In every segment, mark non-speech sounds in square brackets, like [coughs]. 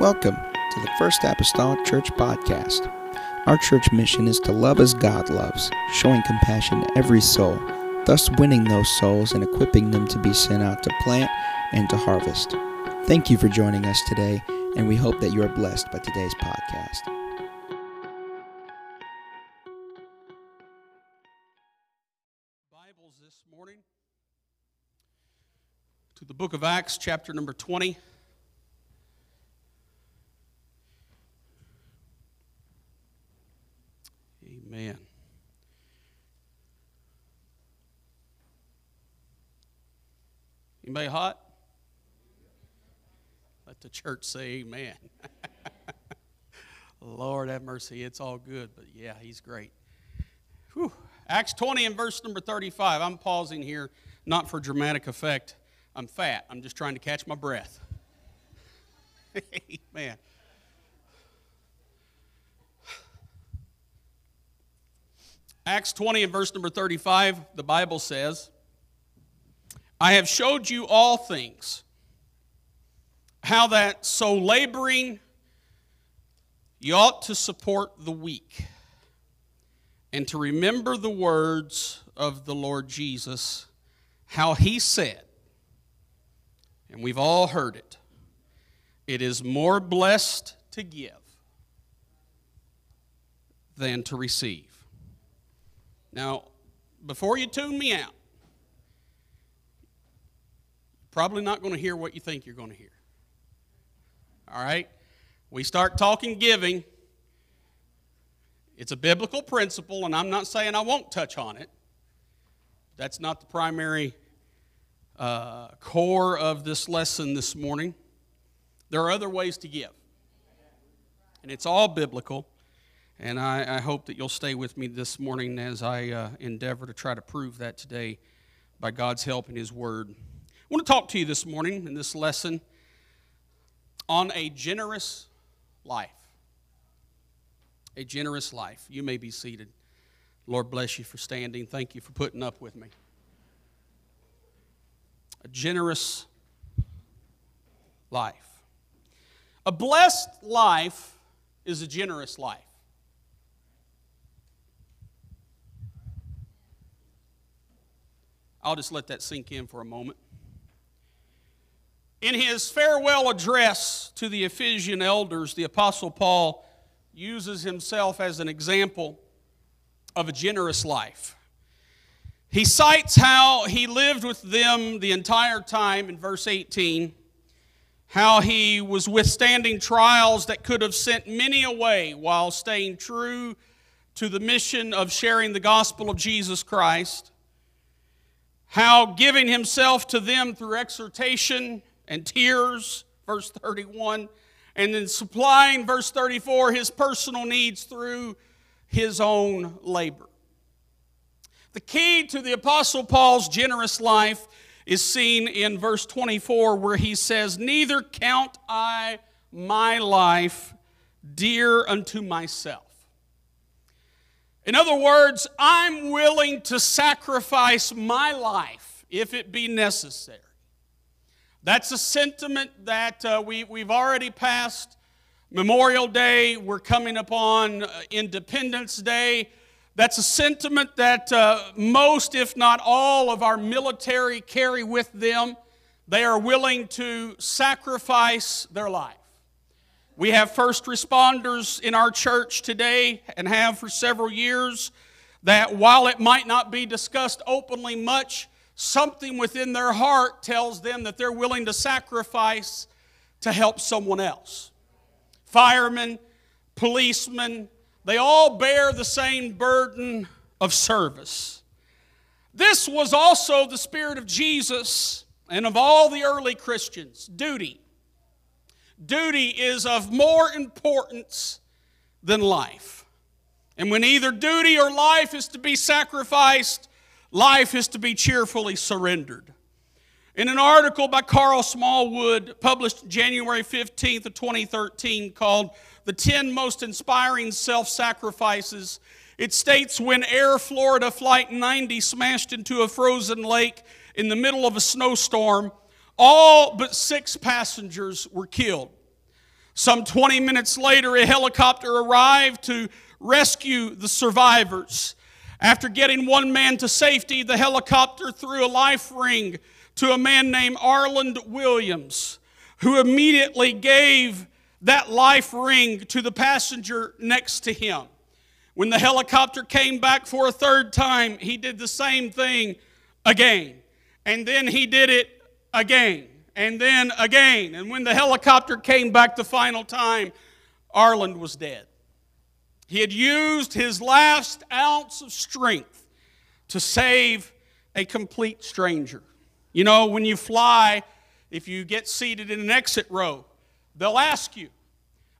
Welcome to the First Apostolic Church Podcast. Our church mission is to love as God loves, showing compassion to every soul, thus winning those souls and equipping them to be sent out to plant and to harvest. Thank you for joining us today, and we hope that you are blessed by today's podcast. Bibles this morning to the book of Acts, chapter number 20. Amen. Anybody hot? Let the church say amen. [laughs] Lord have mercy, it's all good, but yeah, he's great. Whew. Acts 20 and verse number 35. I'm pausing here, not for dramatic effect. I'm fat. I'm just trying to catch my breath. [laughs] Amen. Acts 20 and verse number 35, the Bible says, I have showed you all things, how that so laboring you ought to support the weak, and to remember the words of the Lord Jesus, how he said, and we've all heard it, it is more blessed to give than to receive. Now, before you tune me out, probably not going to hear what you think you're going to hear. All right? We start talking giving. It's a biblical principle, and I'm not saying I won't touch on it. That's not the primary uh, core of this lesson this morning. There are other ways to give, and it's all biblical. And I, I, hope that you'll stay with me this morning as I uh, endeavor to try to prove that today by God's help and His Word. I want to talk to you this morning in this lesson on a generous life. A generous life. You may be seated. Lord bless you for standing. Thank you for putting up with me. A generous life. A blessed life is a generous life. I'll just let that sink in for a moment. In his farewell address to the Ephesian elders, the Apostle Paul uses himself as an example of a generous life. He cites how he lived with them the entire time in verse 18, how he was withstanding trials that could have sent many away while staying true to the mission of sharing the gospel of Jesus Christ how giving himself to them through exhortation and tears, verse 31, and then supplying, verse 34, his personal needs through his own labor. The key to the Apostle Paul's generous life is seen in verse 24, where he says, Neither count I my life dear unto myself in other words, I'm willing to sacrifice my life if it be necessary. That's a sentiment that uh, we, we've already passed. Memorial Day, we're coming upon uh, Independence Day. That's a sentiment that uh, most, if not all, of our military carry with them. They are willing to sacrifice their life. We have first responders in our church today and have for several years that while it might not be discussed openly much, something within their heart tells them that they're willing to sacrifice to help someone else. Firemen, policemen, they all bear the same burden of service. This was also the spirit of Jesus and of all the early Christians duty duty is of more importance than life. And when either duty or life is to be sacrificed, life is to be cheerfully surrendered. In an article by Karl Smallwood, published January 15th of 2013, called The 10 Most Inspiring Self-Sacrifices, it states when Air Florida Flight 90 smashed into a frozen lake in the middle of a snowstorm, all but six passengers were killed. Some 20 minutes later, a helicopter arrived to rescue the survivors. After getting one man to safety, the helicopter threw a life ring to a man named Arland Williams, who immediately gave that life ring to the passenger next to him. When the helicopter came back for a third time, he did the same thing again. And then he did it again. And then again. And when the helicopter came back the final time, Arland was dead. He had used his last ounce of strength to save a complete stranger. You know, when you fly, if you get seated in an exit row, they'll ask you,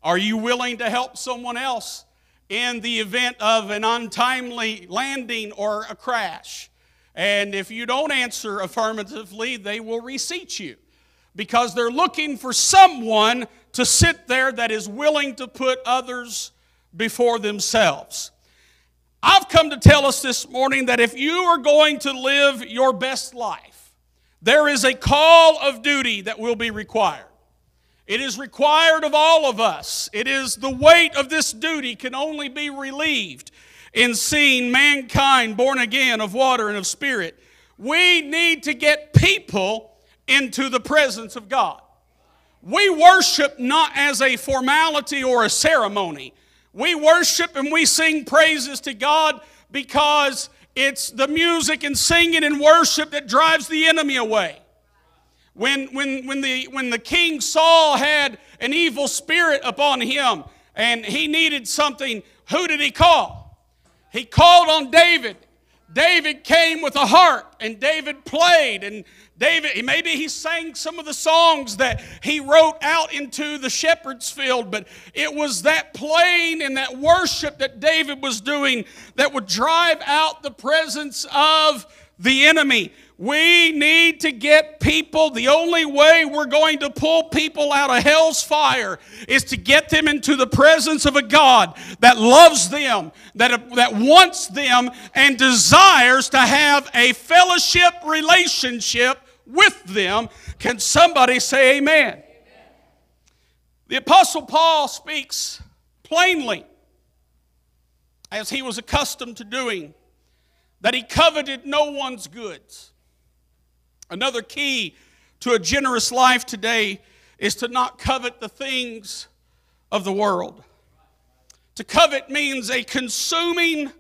Are you willing to help someone else in the event of an untimely landing or a crash? And if you don't answer affirmatively, they will reseat you because they're looking for someone to sit there that is willing to put others before themselves. I've come to tell us this morning that if you are going to live your best life, there is a call of duty that will be required. It is required of all of us. It is the weight of this duty can only be relieved in seeing mankind born again of water and of spirit. We need to get people into the presence of God. We worship not as a formality or a ceremony. We worship and we sing praises to God because it's the music and singing and worship that drives the enemy away. When, when, when, the, when the king Saul had an evil spirit upon him and he needed something, who did he call? He called on David. David came with a harp and David played and David, maybe he sang some of the songs that he wrote out into the shepherd's field, but it was that playing and that worship that David was doing that would drive out the presence of the enemy. We need to get people. The only way we're going to pull people out of hell's fire is to get them into the presence of a God that loves them, that, that wants them, and desires to have a fellowship relationship with them. Can somebody say amen? amen? The Apostle Paul speaks plainly, as he was accustomed to doing, that he coveted no one's goods. Another key to a generous life today is to not covet the things of the world. To covet means a consuming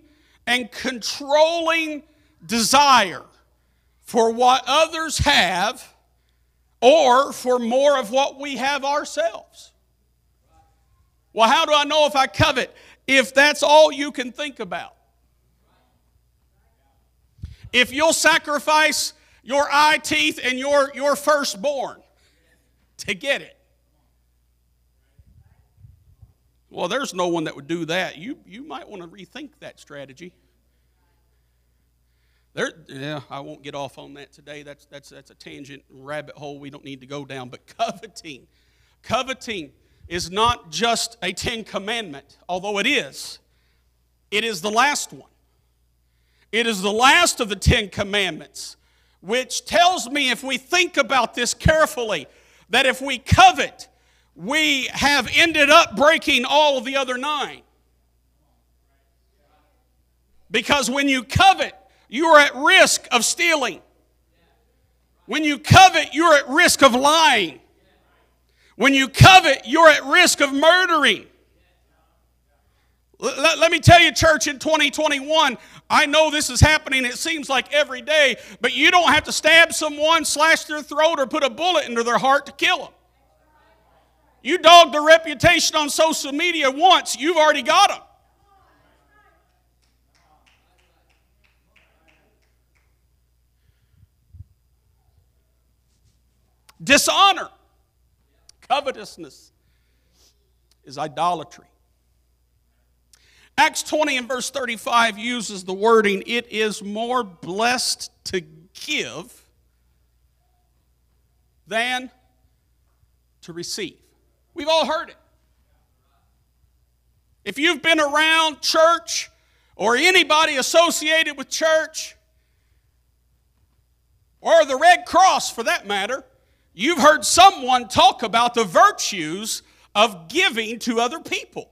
and controlling desire for what others have or for more of what we have ourselves. Well, how do I know if I covet? If that's all you can think about. If you'll sacrifice your eye teeth and your, your firstborn to get it. Well, there's no one that would do that. You, you might want to rethink that strategy. There, yeah, I won't get off on that today. That's, that's, that's a tangent rabbit hole we don't need to go down. But coveting, coveting is not just a Ten Commandment, although it is. It is the last one. It is the last of the Ten Commandments which tells me if we think about this carefully, that if we covet, we have ended up breaking all of the other nine. Because when you covet, you are at risk of stealing. When you covet, you're at risk of lying. When you covet, you're at risk of murdering. Let, let, me tell you, church, in 2021, I know this is happening, it seems like every day, but you don't have to stab someone, slash their throat, or put a bullet into their heart to kill them. You dogged their reputation on social media once, you've already got them. Dishonor, covetousness is idolatry. Acts 20 and verse 35 uses the wording, it is more blessed to give than to receive. We've all heard it. If you've been around church or anybody associated with church, or the Red Cross for that matter, you've heard someone talk about the virtues of giving to other people.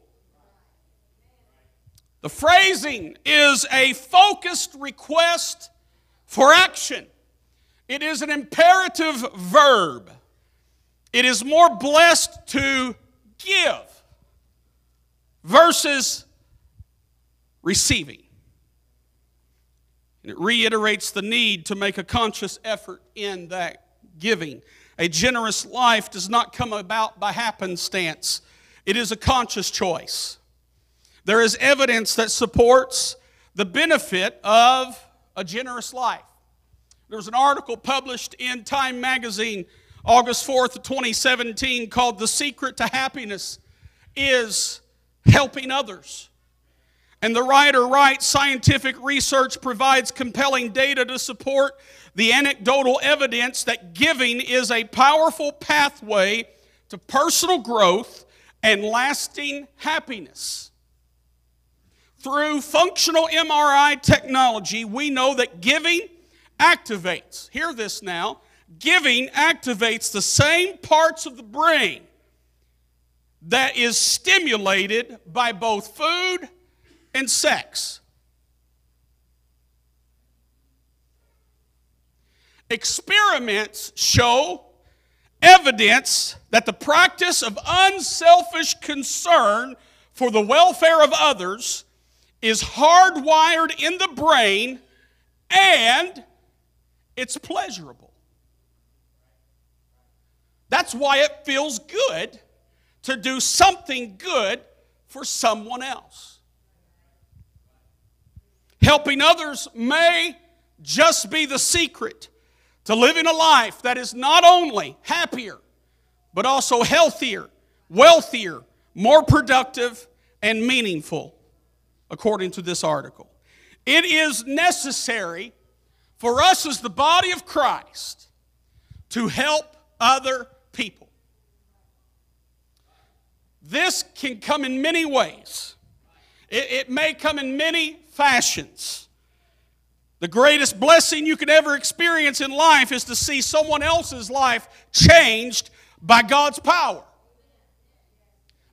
The phrasing is a focused request for action. It is an imperative verb. It is more blessed to give versus receiving. And it reiterates the need to make a conscious effort in that giving. A generous life does not come about by happenstance, it is a conscious choice. There is evidence that supports the benefit of a generous life. There was an article published in Time magazine August 4th, 2017, called The Secret to Happiness is Helping Others. And the writer writes scientific research provides compelling data to support the anecdotal evidence that giving is a powerful pathway to personal growth and lasting happiness. Through functional MRI technology, we know that giving activates, hear this now, giving activates the same parts of the brain that is stimulated by both food and sex. Experiments show evidence that the practice of unselfish concern for the welfare of others is hardwired in the brain and it's pleasurable. That's why it feels good to do something good for someone else. Helping others may just be the secret to living a life that is not only happier, but also healthier, wealthier, more productive, and meaningful, according to this article. It is necessary for us as the body of Christ to help other people. This can come in many ways, it, it may come in many fashions. The greatest blessing you can ever experience in life is to see someone else's life changed by God's power.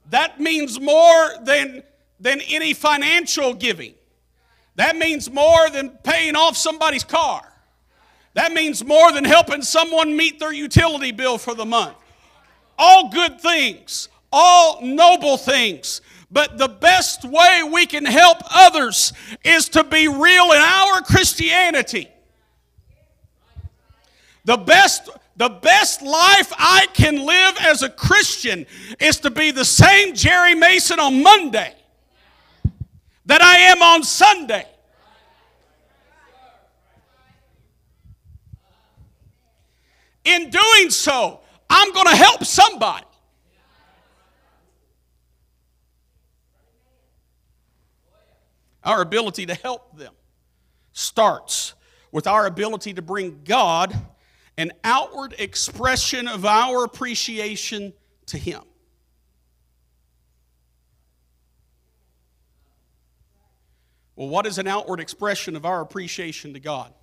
That means more than, than any financial giving. That means more than paying off somebody's car. That means more than helping someone meet their utility bill for the month. All good things, all noble things. But the best way we can help others is to be real in our Christianity. The best, the best life I can live as a Christian is to be the same Jerry Mason on Monday that I am on Sunday. In doing so, I'm going to help somebody. Our ability to help them starts with our ability to bring God an outward expression of our appreciation to Him. Well, what is an outward expression of our appreciation to God?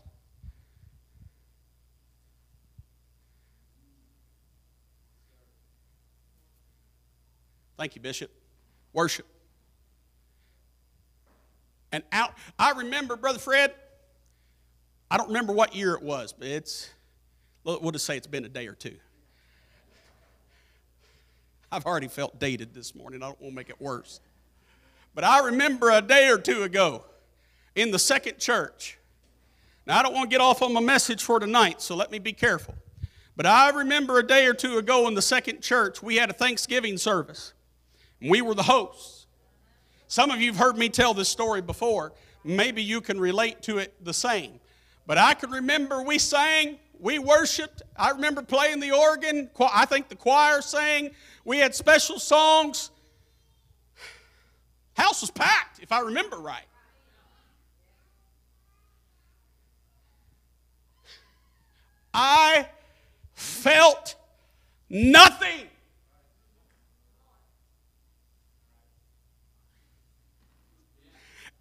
Thank you, Bishop. Worship. And out, I remember, Brother Fred, I don't remember what year it was, but it's, we'll just say it's been a day or two. I've already felt dated this morning. I don't want to make it worse. But I remember a day or two ago in the second church. Now, I don't want to get off on my message for tonight, so let me be careful. But I remember a day or two ago in the second church, we had a Thanksgiving service. And we were the hosts. Some of you have heard me tell this story before. Maybe you can relate to it the same. But I can remember we sang, we worshiped. I remember playing the organ. I think the choir sang. We had special songs. House was packed, if I remember right. I felt nothing.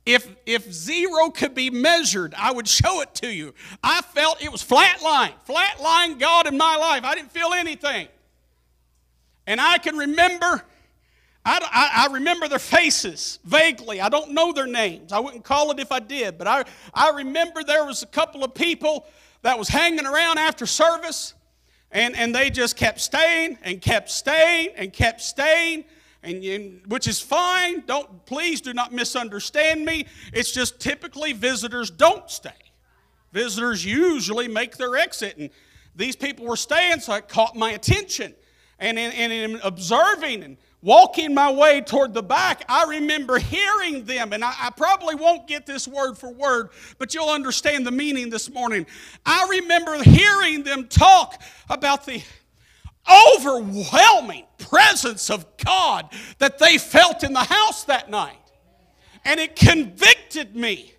If, if zero could be measured, I would show it to you. I felt it was flat line, flat line God in my life. I didn't feel anything. And I can remember I, I, remember their faces vaguely. I don't know their names. I wouldn't call it if I did, but I, I remember there was a couple of people that was hanging around after service, and, and they just kept staying and kept staying and kept staying, and, and which is fine. Don't please do not misunderstand me. It's just typically visitors don't stay. Visitors usually make their exit, and these people were staying, so it caught my attention. And in, and in observing and walking my way toward the back, I remember hearing them, and I, I, probably won't get this word for word, but you'll understand the meaning this morning. I remember hearing them talk about the overwhelming presence of God that they felt in the house that night. And it convicted me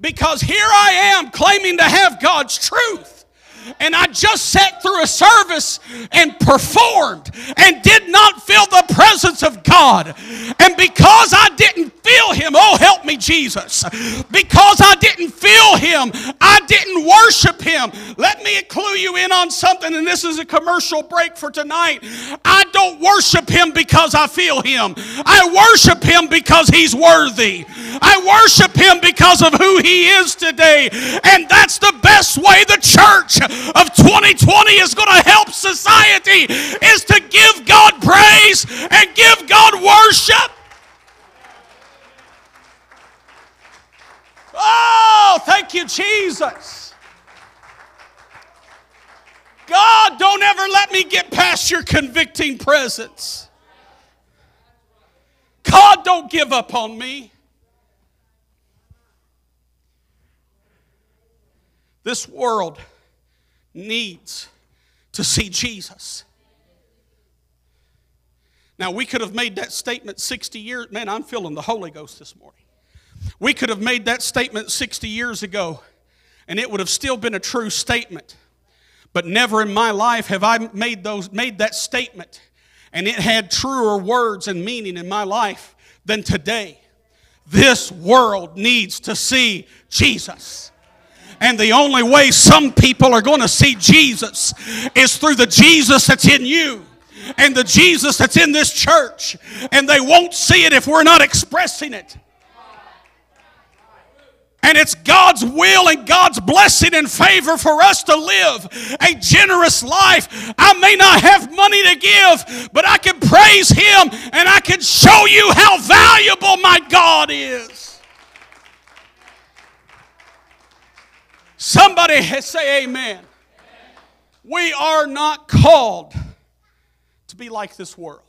because here I am claiming to have God's truth and I just sat through a service and performed and did not feel the presence of God. And because I didn't feel Him, oh, help me, Jesus. Because I didn't feel Him, I didn't worship Him. Let me clue you in on something, and this is a commercial break for tonight. I don't worship Him because I feel Him, I worship Him because He's worthy. I worship Him because of who He is today. And that's the best way the church of 2020 is going to help society is to give God praise and give God worship. Oh, thank you, Jesus. God, don't ever let me get past your convicting presence. God, don't give up on me. This world needs to see Jesus. Now, we could have made that statement 60 years. Man, I'm feeling the Holy Ghost this morning. We could have made that statement 60 years ago, and it would have still been a true statement. But never in my life have I made, those, made that statement, and it had truer words and meaning in my life than today. This world needs to see Jesus. And the only way some people are going to see Jesus is through the Jesus that's in you and the Jesus that's in this church. And they won't see it if we're not expressing it. And it's God's will and God's blessing and favor for us to live a generous life. I may not have money to give, but I can praise Him and I can show you how valuable my God is. Somebody say amen. We are not called to be like this world.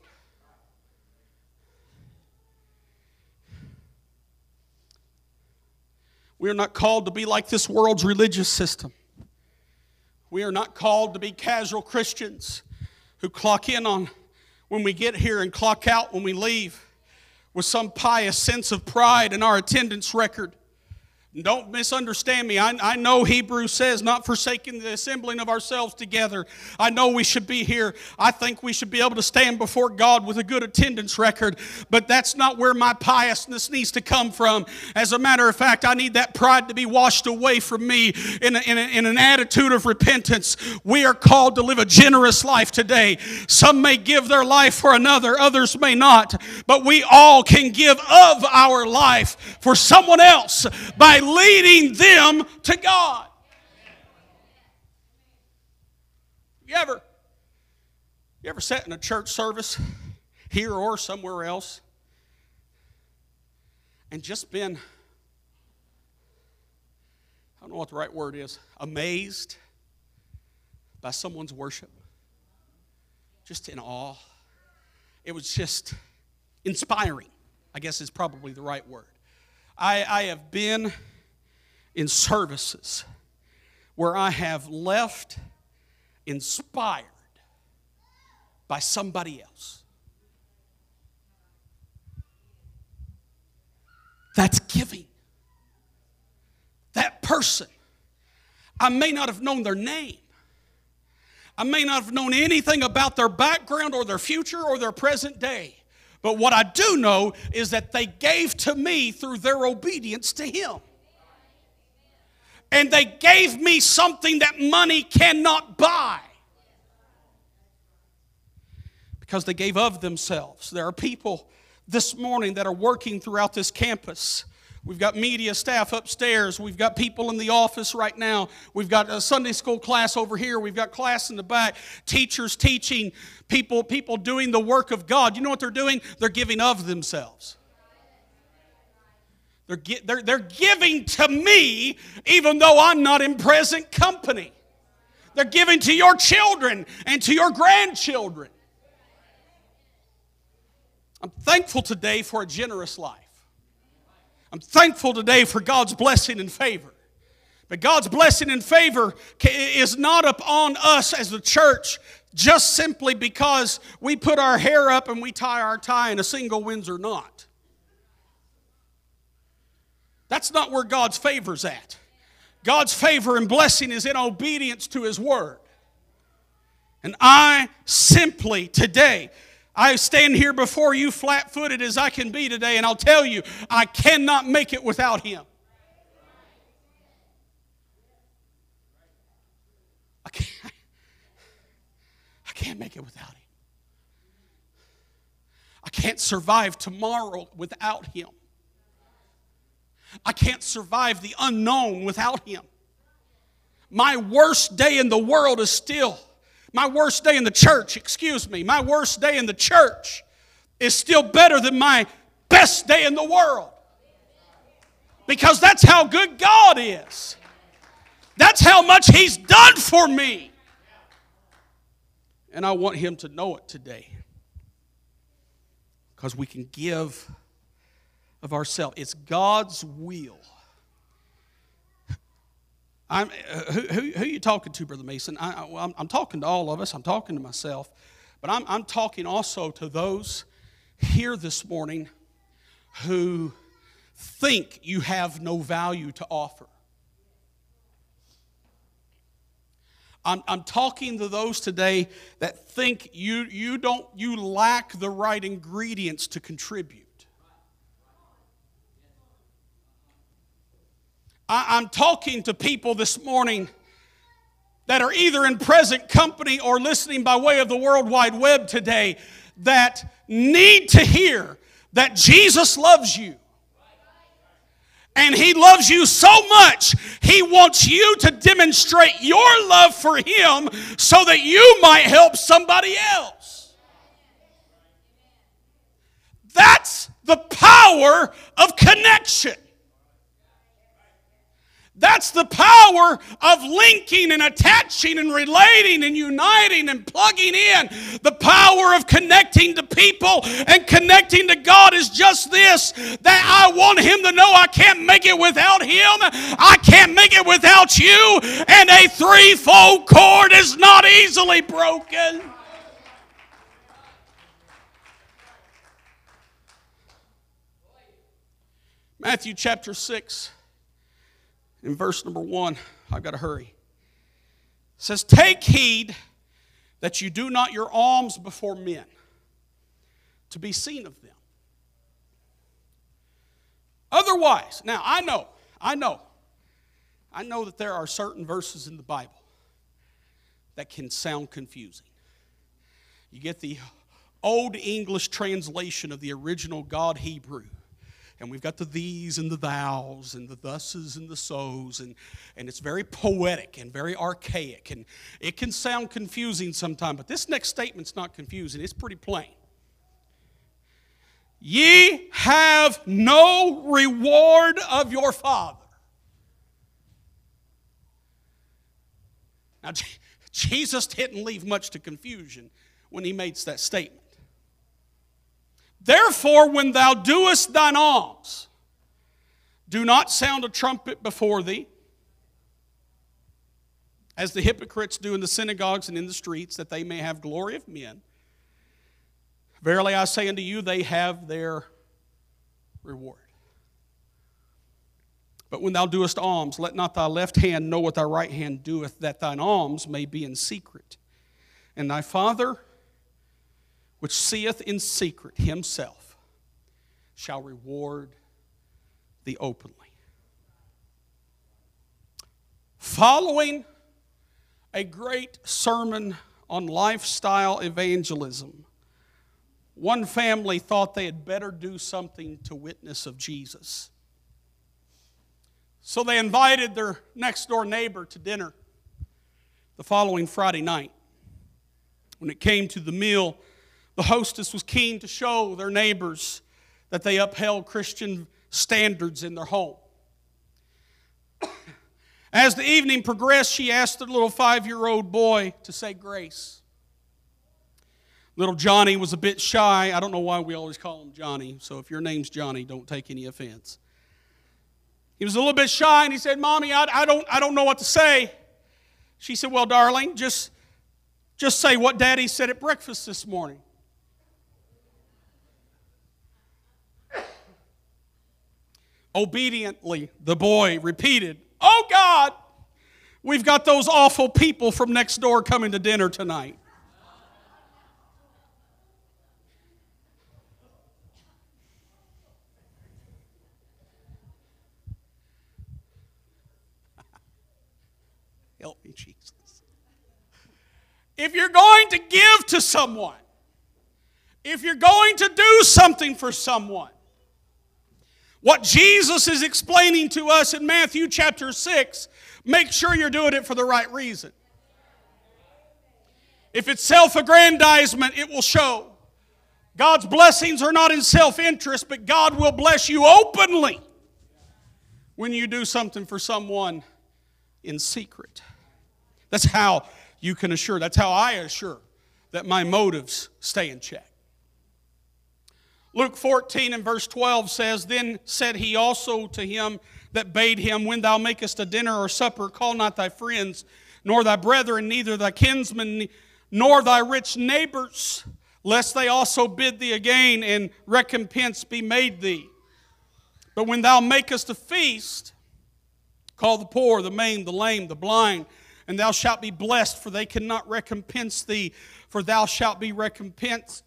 We are not called to be like this world's religious system. We are not called to be casual Christians who clock in on when we get here and clock out when we leave with some pious sense of pride in our attendance record. Don't misunderstand me. I, I know Hebrews says, not forsaking the assembling of ourselves together. I know we should be here. I think we should be able to stand before God with a good attendance record, but that's not where my piousness needs to come from. As a matter of fact, I need that pride to be washed away from me in, a, in, a, in an attitude of repentance. We are called to live a generous life today. Some may give their life for another, others may not, but we all can give of our life for someone else by leading them to God. You ever, you ever sat in a church service here or somewhere else and just been, I don't know what the right word is, amazed by someone's worship? Just in awe. It was just inspiring, I guess is probably the right word. I, I have been in services where I have left inspired by somebody else. That's giving. That person, I may not have known their name. I may not have known anything about their background or their future or their present day. But what I do know is that they gave to me through their obedience to Him and they gave me something that money cannot buy. because they gave of themselves. There are people this morning that are working throughout this campus. We've got media staff upstairs. We've got people in the office right now. We've got a Sunday school class over here. We've got class in the back. Teachers teaching, people, people doing the work of God. You know what they're doing? They're giving of themselves. They're, they're, they're giving to me even though I'm not in present company. They're giving to your children and to your grandchildren. I'm thankful today for a generous life. I'm thankful today for God's blessing and favor. But God's blessing and favor is not upon us as the church just simply because we put our hair up and we tie our tie in a single Windsor knot. That's not where God's favor's at. God's favor and blessing is in obedience to His word. And I simply today, I stand here before you flat footed as I can be today, and I'll tell you, I cannot make it without Him. I can't, I can't make it without Him. I can't survive tomorrow without Him. I can't survive the unknown without Him. My worst day in the world is still, my worst day in the church, excuse me, my worst day in the church is still better than my best day in the world. Because that's how good God is. That's how much He's done for me. And I want Him to know it today. Because we can give of ourselves. It's God's will. I'm, uh, who, who, who, are you talking to, Brother Mason? I, am I'm talking to all of us. I'm talking to myself. But I'm, I'm talking also to those here this morning who think you have no value to offer. I'm, I'm talking to those today that think you, you don't you lack the right ingredients to contribute. I, am talking to people this morning that are either in present company or listening by way of the World Wide Web today that need to hear that Jesus loves you. And He loves you so much, He wants you to demonstrate your love for Him so that you might help somebody else. That's the power of connection. That's the power of linking and attaching and relating and uniting and plugging in. The power of connecting to people and connecting to God is just this that I want Him to know I can't make it without Him, I can't make it without you, and a threefold cord is not easily broken. Matthew chapter 6 in verse number one, I've got to hurry. It says, Take heed that you do not your alms before men to be seen of them. Otherwise, now I know, I know, I know that there are certain verses in the Bible that can sound confusing. You get the old English translation of the original God Hebrew and we've got the these and the thous and the thuses and the so's and, and it's very poetic and very archaic. And it can sound confusing sometimes but this next statement's not confusing. It's pretty plain. Ye have no reward of your father. Now [laughs] jesus didn't leave much to confusion when he makes that statement Therefore, when thou doest thine alms, do not sound a trumpet before thee, as the hypocrites do in the synagogues and in the streets, that they may have glory of men. Verily I say unto you, they have their reward. But when thou doest alms, let not thy left hand know what thy right hand doeth, that thine alms may be in secret. And thy Father which seeth in secret himself shall reward thee openly. Following a great sermon on lifestyle evangelism one family thought they had better do something to witness of Jesus. So they invited their next door neighbor to dinner the following Friday night. When it came to the meal, the hostess was keen to show their neighbors that they upheld Christian standards in their home. [clears throat] As the evening progressed, she asked the little five year old boy to say grace. Little Johnny was a bit shy. I don't know why we always call him Johnny, so if your name's Johnny, don't take any offense. He was a little bit shy and he said, Mommy, I, I, don't, I don't know what to say. She said, Well, darling, just, just say what Daddy said at breakfast this morning. Obediently, the boy repeated, Oh God, we've got those awful people from next door coming to dinner tonight. Help me, Jesus. If you're going to give to someone, if you're going to do something for someone, what Jesus is explaining to us in Matthew chapter 6, make sure you're doing it for the right reason. If it's self aggrandizement, it will show. God's blessings are not in self interest, but God will bless you openly when you do something for someone in secret. That's how you can assure, that's how I assure that my motives stay in check. Luke 14 and verse 12 says, Then said he also to him that bade him, When thou makest a dinner or supper, call not thy friends, nor thy brethren, neither thy kinsmen, nor thy rich neighbors, lest they also bid thee again, and recompense be made thee. But when thou makest a feast, call the poor, the maimed, the lame, the blind, and thou shalt be blessed, for they cannot recompense thee, for thou shalt be recompensed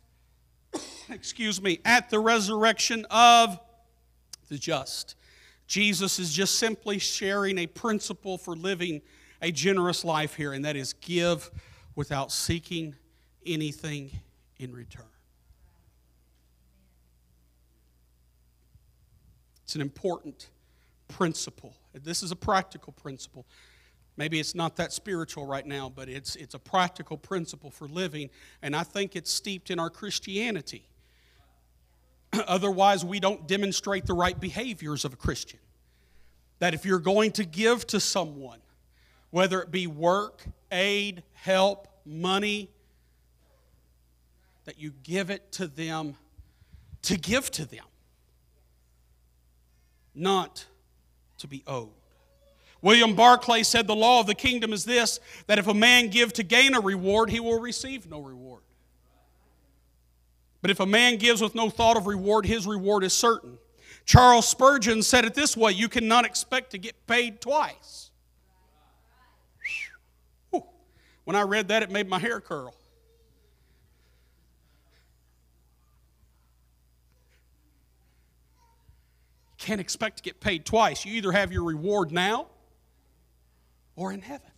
[coughs] excuse me, at the resurrection of the just. Jesus is just simply sharing a principle for living a generous life here, and that is give without seeking anything in return. It's an important principle. This is a practical principle. Maybe it's not that spiritual right now, but it's, it's a practical principle for living, and I think it's steeped in our Christianity. [clears throat] Otherwise, we don't demonstrate the right behaviors of a Christian. That if you're going to give to someone, whether it be work, aid, help, money, that you give it to them to give to them, not to be owed. William Barclay said the law of the kingdom is this that if a man give to gain a reward, he will receive no reward. But if a man gives with no thought of reward, his reward is certain. Charles Spurgeon said it this way you cannot expect to get paid twice. When I read that, it made my hair curl. can't expect to get paid twice. You either have your reward now or in heaven.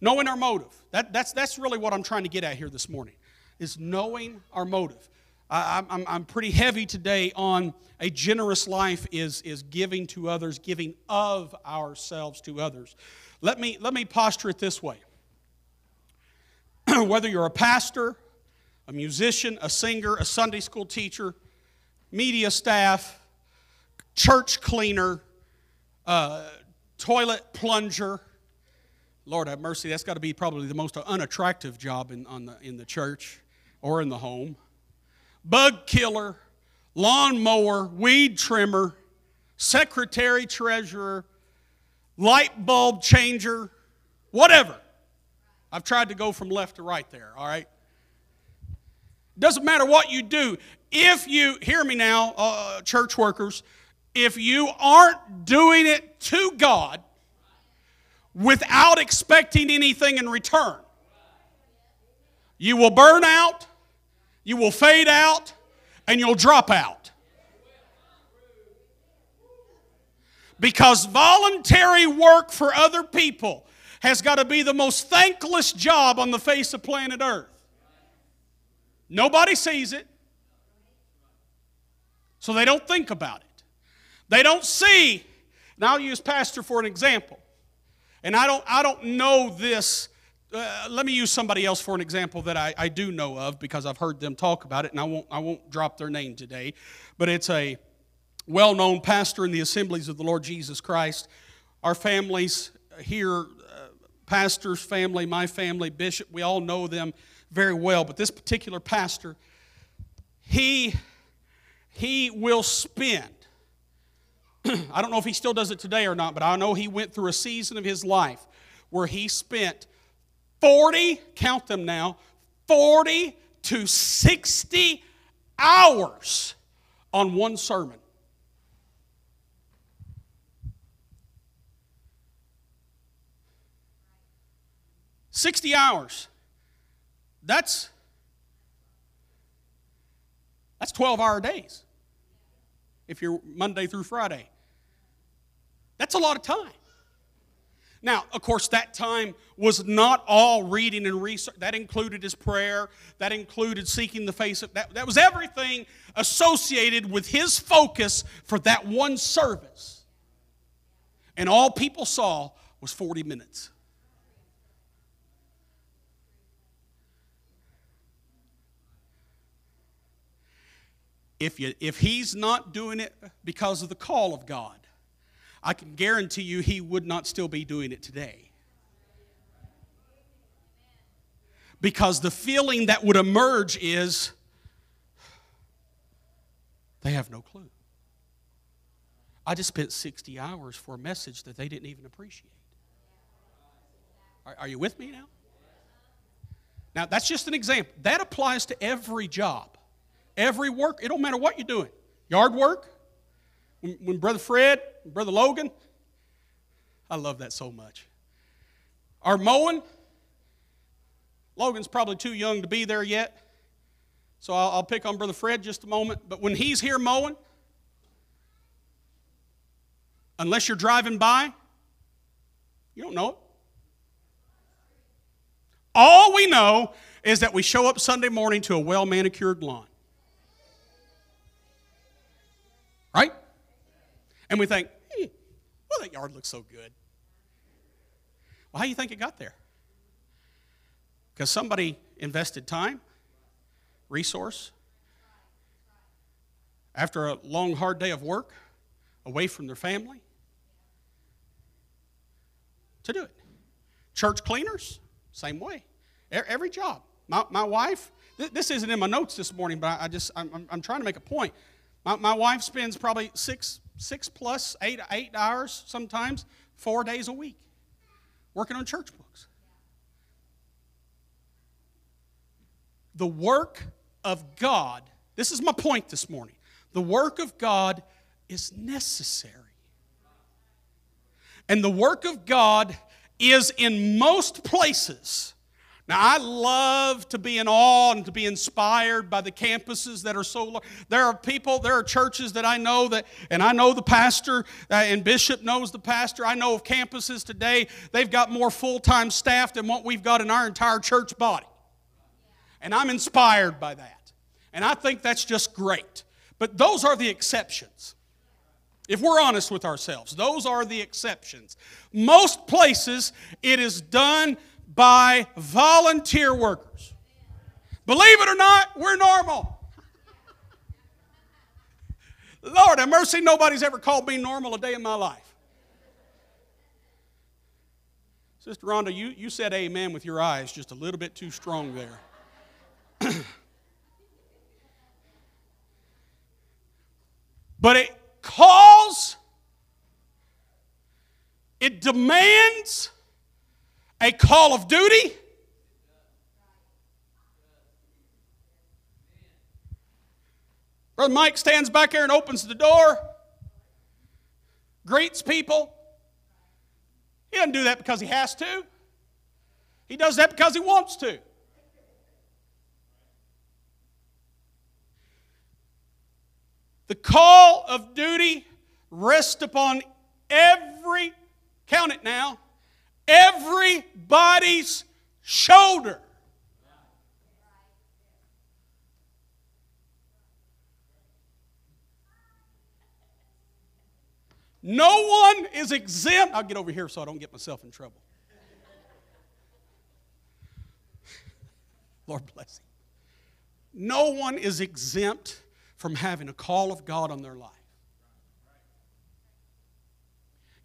Knowing our motive. That, that's, that's really what I'm trying to get at here this morning, is knowing our motive. I, I'm, I'm pretty heavy today on a generous life is, is giving to others, giving of ourselves to others. Let me, let me posture it this way. [clears throat] Whether you're a pastor, a musician, a singer, a Sunday school teacher, media staff, church cleaner, uh, toilet plunger. Lord have mercy, that's got to be probably the most unattractive job in, the, in the church or in the home. Bug killer, lawn mower, weed trimmer, secretary treasurer, light bulb changer, whatever. I've tried to go from left to right there, all right? Doesn't matter what you do. If you, hear me now, uh, church workers, if you aren't doing it to God without expecting anything in return, you will burn out, you will fade out, and you'll drop out. Because voluntary work for other people has got to be the most thankless job on the face of planet Earth. Nobody sees it. So they don't think about it. They don't see. Now I'll use pastor for an example. And I don't, I don't know this. Uh, let me use somebody else for an example that I, I do know of because I've heard them talk about it, and I won't, I won't drop their name today. But it's a well known pastor in the assemblies of the Lord Jesus Christ. Our families here, uh, pastor's family, my family, bishop, we all know them very well. But this particular pastor, he, he will spend, [clears throat] I don't know if he still does it today or not, but I know he went through a season of his life where he spent 40, count them now, 40 to 60 hours on one sermon. 60 hours. That's that's 12 hour days. If you're Monday through Friday. That's a lot of time. Now, of course, that time was not all reading and research. That included his prayer. That included seeking the face of that. That was everything associated with his focus for that one service. And all people saw was 40 minutes. If, you, if he's not doing it because of the call of God, I can guarantee you he would not still be doing it today. Because the feeling that would emerge is they have no clue. I just spent 60 hours for a message that they didn't even appreciate. Are, are you with me now? Now, that's just an example. That applies to every job. Every work, it don't matter what you're doing. Yard work, when, when Brother Fred, Brother Logan, I love that so much. Are mowing, Logan's probably too young to be there yet, so I'll, I'll pick on Brother Fred just a moment. But when he's here mowing, unless you're driving by, you don't know it. All we know is that we show up Sunday morning to a well manicured lawn. Right? And we think, hmm, well, that yard looks so good. Well, how do you think it got there? Because somebody invested time, resource, after a long, hard day of work, away from their family, to do it. Church cleaners, same way. Every job. My, my wife, this isn't in my notes this morning, but I just, I'm, I'm trying to make a point. My, my wife spends probably six, six plus, eight, eight hours sometimes, four days a week, working on church books. The work of God, this is my point this morning. The work of God is necessary. And the work of God is in most places now, I love to be in awe and to be inspired by the campuses that are so. large. There are people, there are churches that I know that, and I know the pastor, uh, and Bishop knows the pastor. I know of campuses today, they've got more full time staff than what we've got in our entire church body. And I'm inspired by that. And I think that's just great. But those are the exceptions. If we're honest with ourselves, those are the exceptions. Most places, it is done by volunteer workers. Believe it or not, we're normal. Lord have mercy, nobody's ever called me normal a day in my life. Sister Rhonda, you, you said amen with your eyes just a little bit too strong there. [clears throat] but it calls, it demands, a call of duty. Brother Mike stands back there and opens the door, greets people. He doesn't do that because he has to, he does that because he wants to. The call of duty rests upon every, count it now, everybody's shoulder. No one is exempt. I'll get over here so I don't get myself in trouble. Lord bless him. No one is exempt from having a call of God on their life.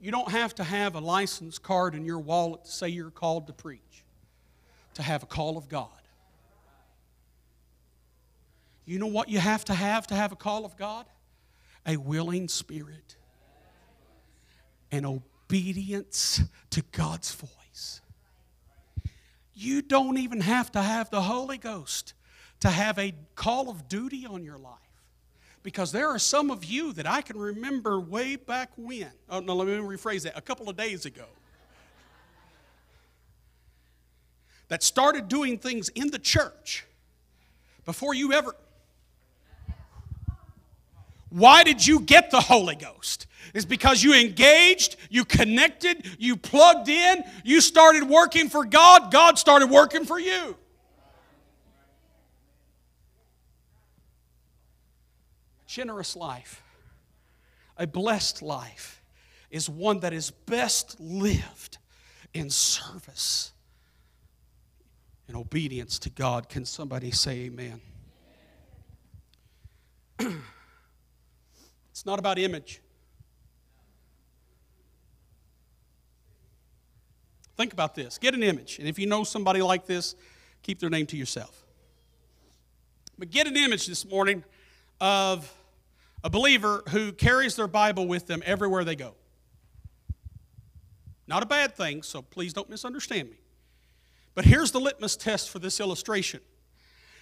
You don't have to have a license card in your wallet to say you're called to preach, to have a call of God. You know what you have to have to have a call of God? A willing spirit and obedience to God's voice. You don't even have to have the Holy Ghost to have a call of duty on your life. Because there are some of you that I can remember way back when. Oh, no, let me rephrase that. A couple of days ago. That started doing things in the church before you ever. Why did you get the Holy Ghost? It's because you engaged, you connected, you plugged in, you started working for God, God started working for you. Generous life, a blessed life, is one that is best lived in service and obedience to God. Can somebody say amen? [clears throat] it's not about image. Think about this. Get an image. And if you know somebody like this, keep their name to yourself. But get an image this morning of a believer who carries their Bible with them everywhere they go. Not a bad thing, so please don't misunderstand me. But here's the litmus test for this illustration.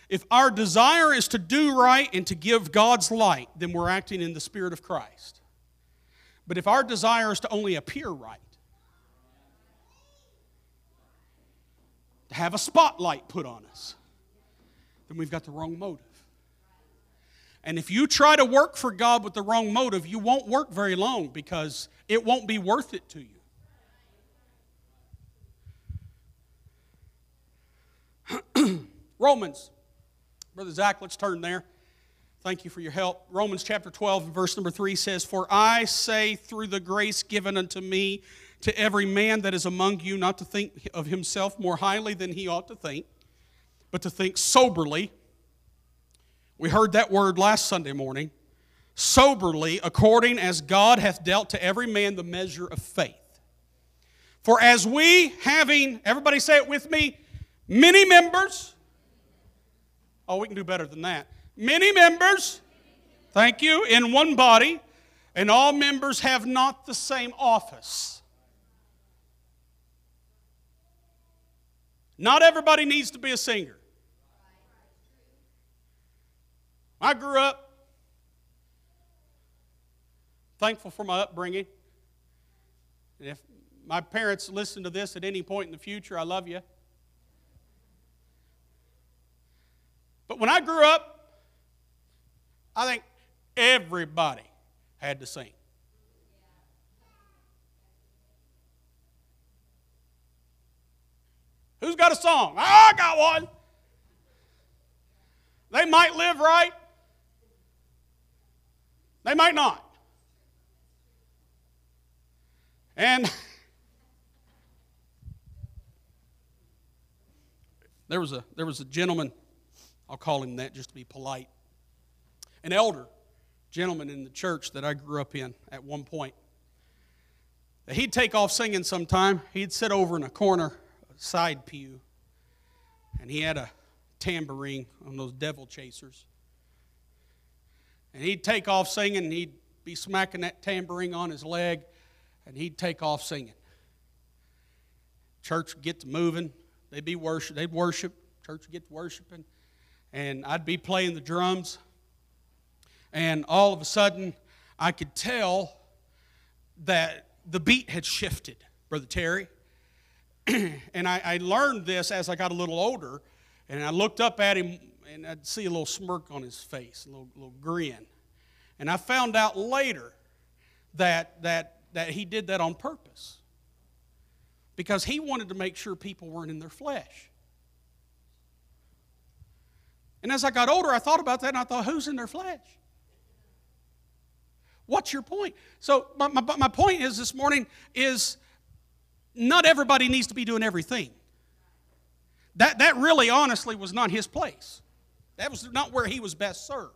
If our desire is to do right and to give God's light, then we're acting in the Spirit of Christ. But if our desire is to only appear right, to have a spotlight put on us, then we've got the wrong motive. And if you try to work for God with the wrong motive, you won't work very long because it won't be worth it to you. [clears throat] Romans. Brother Zach, let's turn there. Thank you for your help. Romans chapter 12, verse number 3 says, For I say through the grace given unto me to every man that is among you not to think of himself more highly than he ought to think, but to think soberly we heard that word last Sunday morning. Soberly, according as God hath dealt to every man the measure of faith. For as we, having, everybody say it with me, many members, oh, we can do better than that. Many members, thank you, in one body, and all members have not the same office. Not everybody needs to be a singer. I grew up thankful for my upbringing. And if my parents listen to this at any point in the future, I love you. But when I grew up, I think everybody had to sing. Who's got a song? I got one. They might live right, they might not. And there was a there was a gentleman, I'll call him that just to be polite. An elder gentleman in the church that I grew up in at one point. He'd take off singing sometime. He'd sit over in a corner, a side pew, and he had a tambourine on those devil chasers. And he'd take off singing, and he'd be smacking that tambourine on his leg, and he'd take off singing. Church would get to moving. They'd be worship. They'd worship. Church would get to worshiping, and I'd be playing the drums. And all of a sudden, I could tell that the beat had shifted, Brother Terry. [clears throat] and I, I learned this as I got a little older, and I looked up at him and I'd see a little smirk on his face, a little, little grin. And I found out later that, that, that he did that on purpose because he wanted to make sure people weren't in their flesh. And as I got older, I thought about that and I thought, who's in their flesh? What's your point? So my, my, my point is this morning is not everybody needs to be doing everything. That, that really honestly was not his place. That was not where he was best served.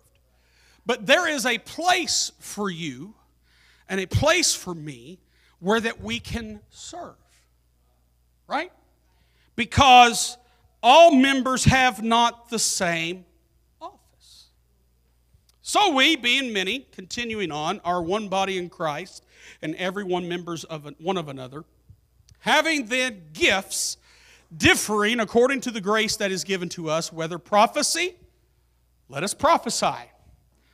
But there is a place for you and a place for me where that we can serve. Right? Because all members have not the same office. So we, being many, continuing on, are one body in Christ, and every one members of one of another, having then gifts differing according to the grace that is given to us, whether prophecy, let us prophesy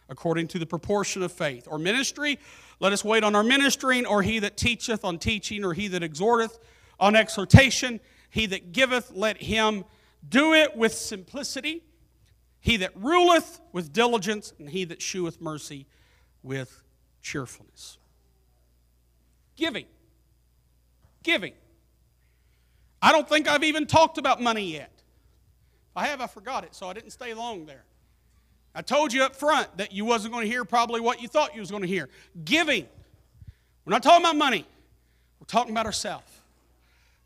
according to the proportion of faith, or ministry, let us wait on our ministering, or he that teacheth on teaching, or he that exhorteth on exhortation, he that giveth, let him do it with simplicity. He that ruleth with diligence, and he that sheweth mercy with cheerfulness. Giving. Giving. I don't think I've even talked about money yet. If I have, I forgot it, so I didn't stay long there. I told you up front that you wasn't going to hear probably what you thought you was going to hear. Giving. We're not talking about money. We're talking about ourselves.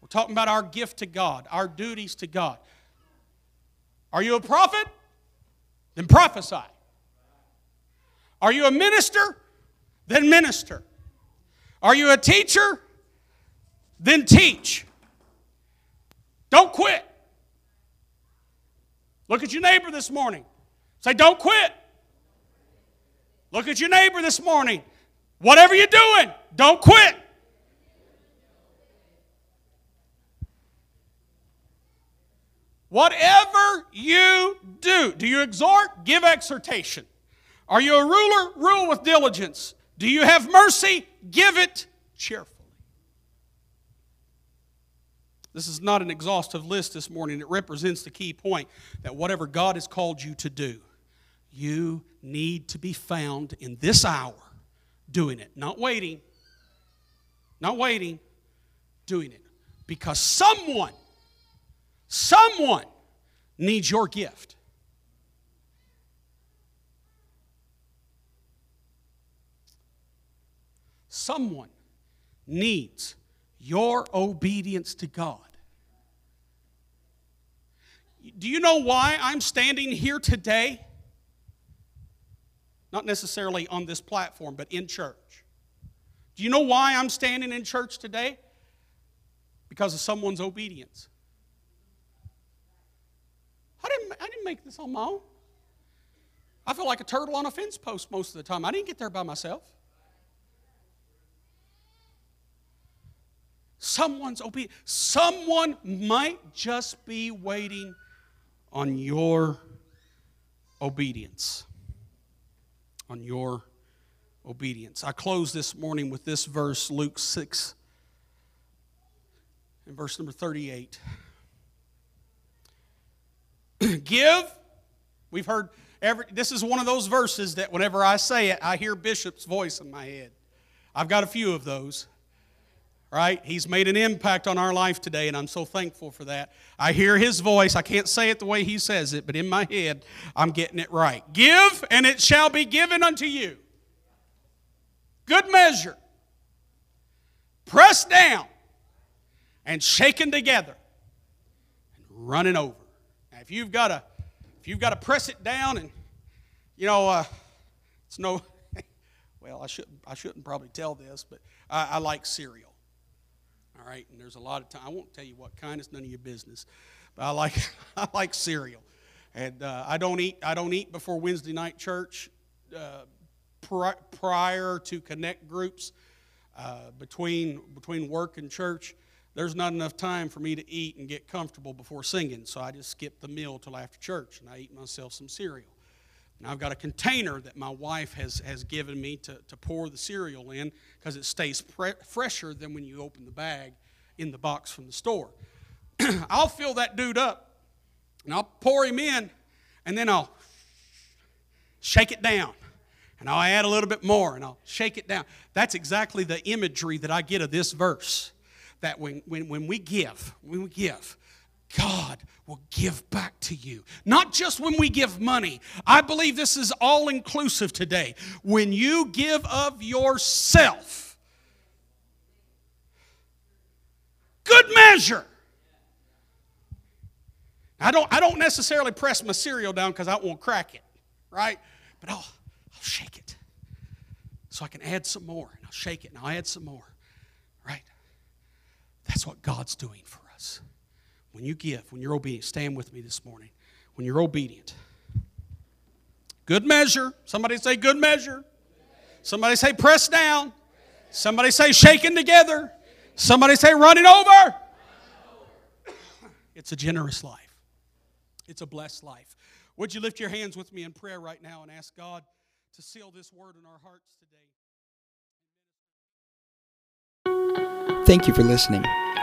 We're talking about our gift to God, our duties to God. Are you a prophet? Then prophesy. Are you a minister? Then minister. Are you a teacher? Then teach. Don't quit. Look at your neighbor this morning. Say, don't quit. Look at your neighbor this morning. Whatever you're doing, don't quit. Whatever you do, do you exhort? Give exhortation. Are you a ruler? Rule with diligence. Do you have mercy? Give it cheerfully. This is not an exhaustive list this morning. It represents the key point that whatever God has called you to do, you need to be found in this hour doing it. Not waiting, not waiting, doing it. Because someone Someone needs your gift. Someone needs your obedience to God. Do you know why I'm standing here today? Not necessarily on this platform, but in church. Do you know why I'm standing in church today? Because of someone's obedience. I didn't, I didn't make this on my own. I feel like a turtle on a fence post most of the time. I didn't get there by myself. Someone's obedient. Someone might just be waiting on your obedience. On your obedience. I close this morning with this verse, Luke 6, in verse number 38. [clears throat] Give. We've heard every, this is one of those verses that whenever I say it, I hear Bishop's voice in my head. I've got a few of those. Right? He's made an impact on our life today, and I'm so thankful for that. I hear his voice. I can't say it the way he says it, but in my head, I'm getting it right. Give, and it shall be given unto you. Good measure. Pressed down and shaken together and running over Now, if you've got to, if you've got to press it down, and you know, uh, it's no. [laughs] well, I shouldn't. I shouldn't probably tell this, but I, I like cereal. Right, and there's a lot of time. I won't tell you what kind. It's none of your business. But I like [laughs] I like cereal, and uh, I don't eat. I don't eat before Wednesday night church. Uh, prior to connect groups uh, between between work and church there's not enough time for me to eat and get comfortable before singing, so I just skip the meal till after church and I eat myself some cereal. Now I've got a container that my wife has, has given me to, to pour the cereal in because it stays pre- fresher than when you open the bag in the box from the store. [clears throat] I'll fill that dude up and I'll pour him in and then I'll shake it down and I'll add a little bit more and I'll shake it down. That's exactly the imagery that I get of this verse that when, when, when we give, when we give, God will give back to you. Not just when we give money. I believe this is all inclusive today. When you give of yourself, good measure. I don't, I don't necessarily press my cereal down because I won't crack it, right? But I'll, I'll shake it so I can add some more. And I'll shake it and I'll add some more, right? That's what God's doing for us. When you give, when you're obedient, stand with me this morning. When you're obedient, good measure. Somebody say, good measure. Somebody say, press down. Somebody say, shaking together. Somebody say, running over. It's a generous life, it's a blessed life. Would you lift your hands with me in prayer right now and ask God to seal this word in our hearts today? Thank you for listening.